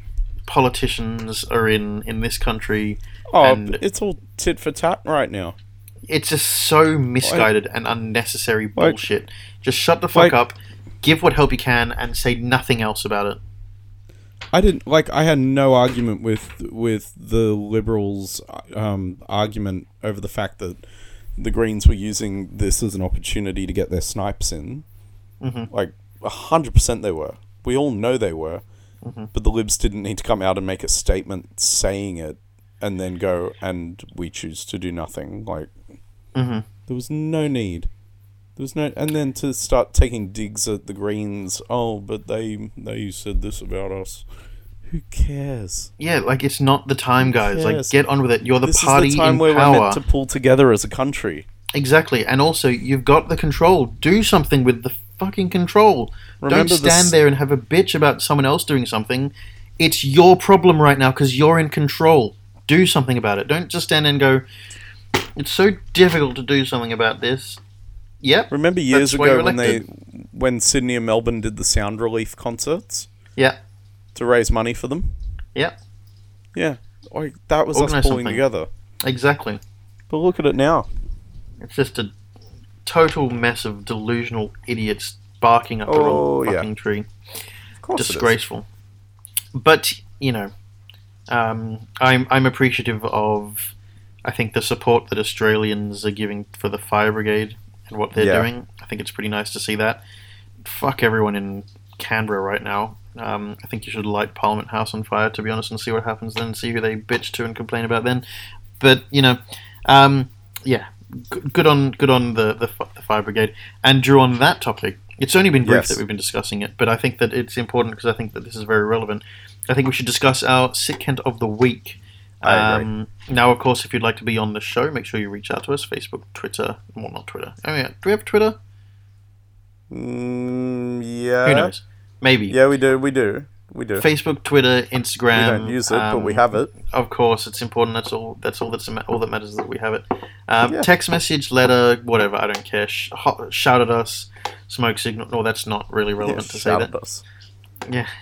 politicians are in in this country, Oh, it's all tit for tat right now. it's just so misguided and unnecessary Like- bullshit. Just shut the fuck like- up, give what help you can, and say nothing else about it. I didn't like. I had no argument with with the liberals' um, argument over the fact that the Greens were using this as an opportunity to get their snipes in. Mhm. Like hundred percent, they were. We all know they were, Mm-hmm. but the libs didn't need to come out and make a statement saying it, and then go and we choose to do nothing. Like hmm there was no need. There was no, and then to start taking digs at the Greens. Oh, but they they said this about us. Who cares? Yeah, like it's not the time, guys. Like get on with it. You're the this party is the time in where power. we're meant to pull together as a country. Exactly, and also you've got the control. Do something with the fucking control. Remember Don't stand there and have a bitch about someone else doing something. It's your problem right now because you're in control. Do something about it. Don't just stand and go. It's so difficult to do something about this. Yep. Remember years That's why you're ago when they when Sydney and Melbourne did the Sound Relief concerts Yeah. to raise money for them? Yeah. Yeah, like that was us pulling something. together. Exactly. But look at it now. It's just a total mess of delusional idiots barking up the Oh, wrong yeah. fucking tree. Of course, it is. disgraceful. But you know, um, I'm I'm appreciative of, I think the support that Australians are giving for the fire brigade and what they're Yeah. doing. I think it's pretty nice to see that. Fuck everyone in Canberra right now. Um, I think you should light Parliament House on fire, to be honest, and see what happens then. See who they bitch to and complain about then. But you know, um, yeah, g- good on good on the, the the fire brigade. And Drew, on that topic, it's only been brief Yes. that we've been discussing it, but I think that it's important because I think that this is very relevant. I think we should discuss our sick Kent of the week. Um, now, of course, if you'd like to be on the show, make sure you reach out to us. Facebook, Twitter, well, not Twitter. Oh yeah, do we have Twitter? Mm, yeah. Who knows? Maybe. Yeah, we do. We do. We do. Facebook, Twitter, Instagram. we don't use it, but we um, have it. Of course, it's important. That's all. That's all. That's all that matters is that we have it. Um, Yeah. Text message, letter, whatever. I don't care. Sh- ho- shout at us. Smoke signal. No, that's not really Yeah, relevant to say that. at us. Yeah. <laughs>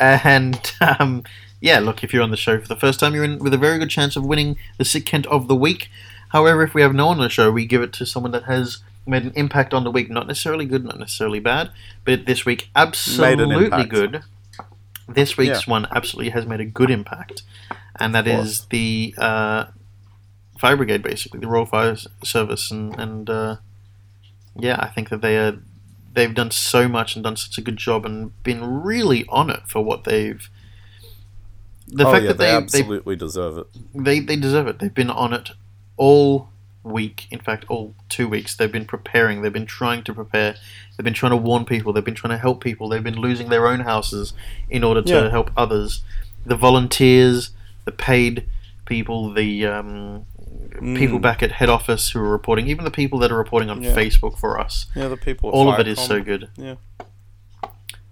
And um, yeah, look, if you're on the show for the first time, you're in with a very good chance of winning the Sick Kent of the week. However, if we have no one on the show, we give it to someone that has made an impact on the week. Not necessarily good, not necessarily bad, but this week absolutely good. This week's Yeah. one absolutely has made a good impact, and that is the uh, fire brigade, basically the Rural Fire Service, and and uh, yeah, I think that they are they've done so much and done such a good job and been really on it for what they've. The oh fact yeah, that they, they, they, absolutely deserve it. they they deserve it. They've been on it all week. In fact, all two weeks. They've been preparing. They've been trying to prepare. They've been trying to warn people. They've been trying to help people. They've been losing their own houses in order to Yeah. help others. The volunteers, the paid people, the um, people Mm. back at head office who are reporting, even the people that are reporting on Yeah. Facebook for us. Yeah, the people. All of it is so good. Yeah.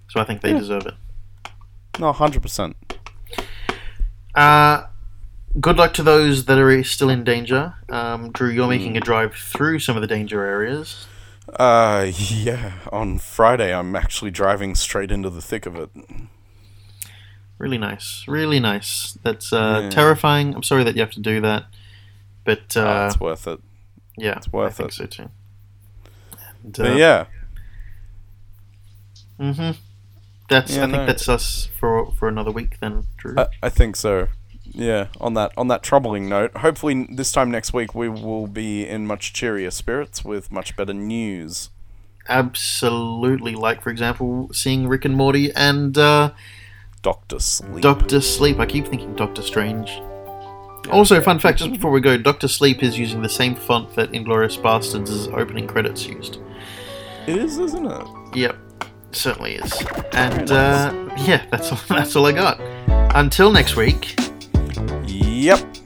So I think they Yeah. deserve it. No, hundred percent. Uh, good luck to those that are still in danger. Um, Drew, you're making a drive through some of the danger areas. Uh, yeah. On Friday, I'm actually driving straight into the thick of it. Really nice. Really nice. That's uh, Yeah. terrifying. I'm sorry that you have to do that. But Oh, uh, it's worth it. yeah, it's worth I think it. so too. And, But uh, yeah, hmm That's. Yeah, I think no. that's us for for another week then, Drew. I, I think so. Yeah. On that on that troubling note, hopefully this time next week we will be in much cheerier spirits with much better news. Absolutely. Like for example, seeing Rick and Morty and uh, Doctor Sleep. Doctor Sleep. I keep thinking Doctor Strange. Also, fun fact, just before we go, Doctor Sleep is using the same font that Inglourious Basterds' opening credits used. it is, isn't it? Yep, certainly is. And uh, yeah, that's all, <laughs> that's all I got. Until next week. Yep.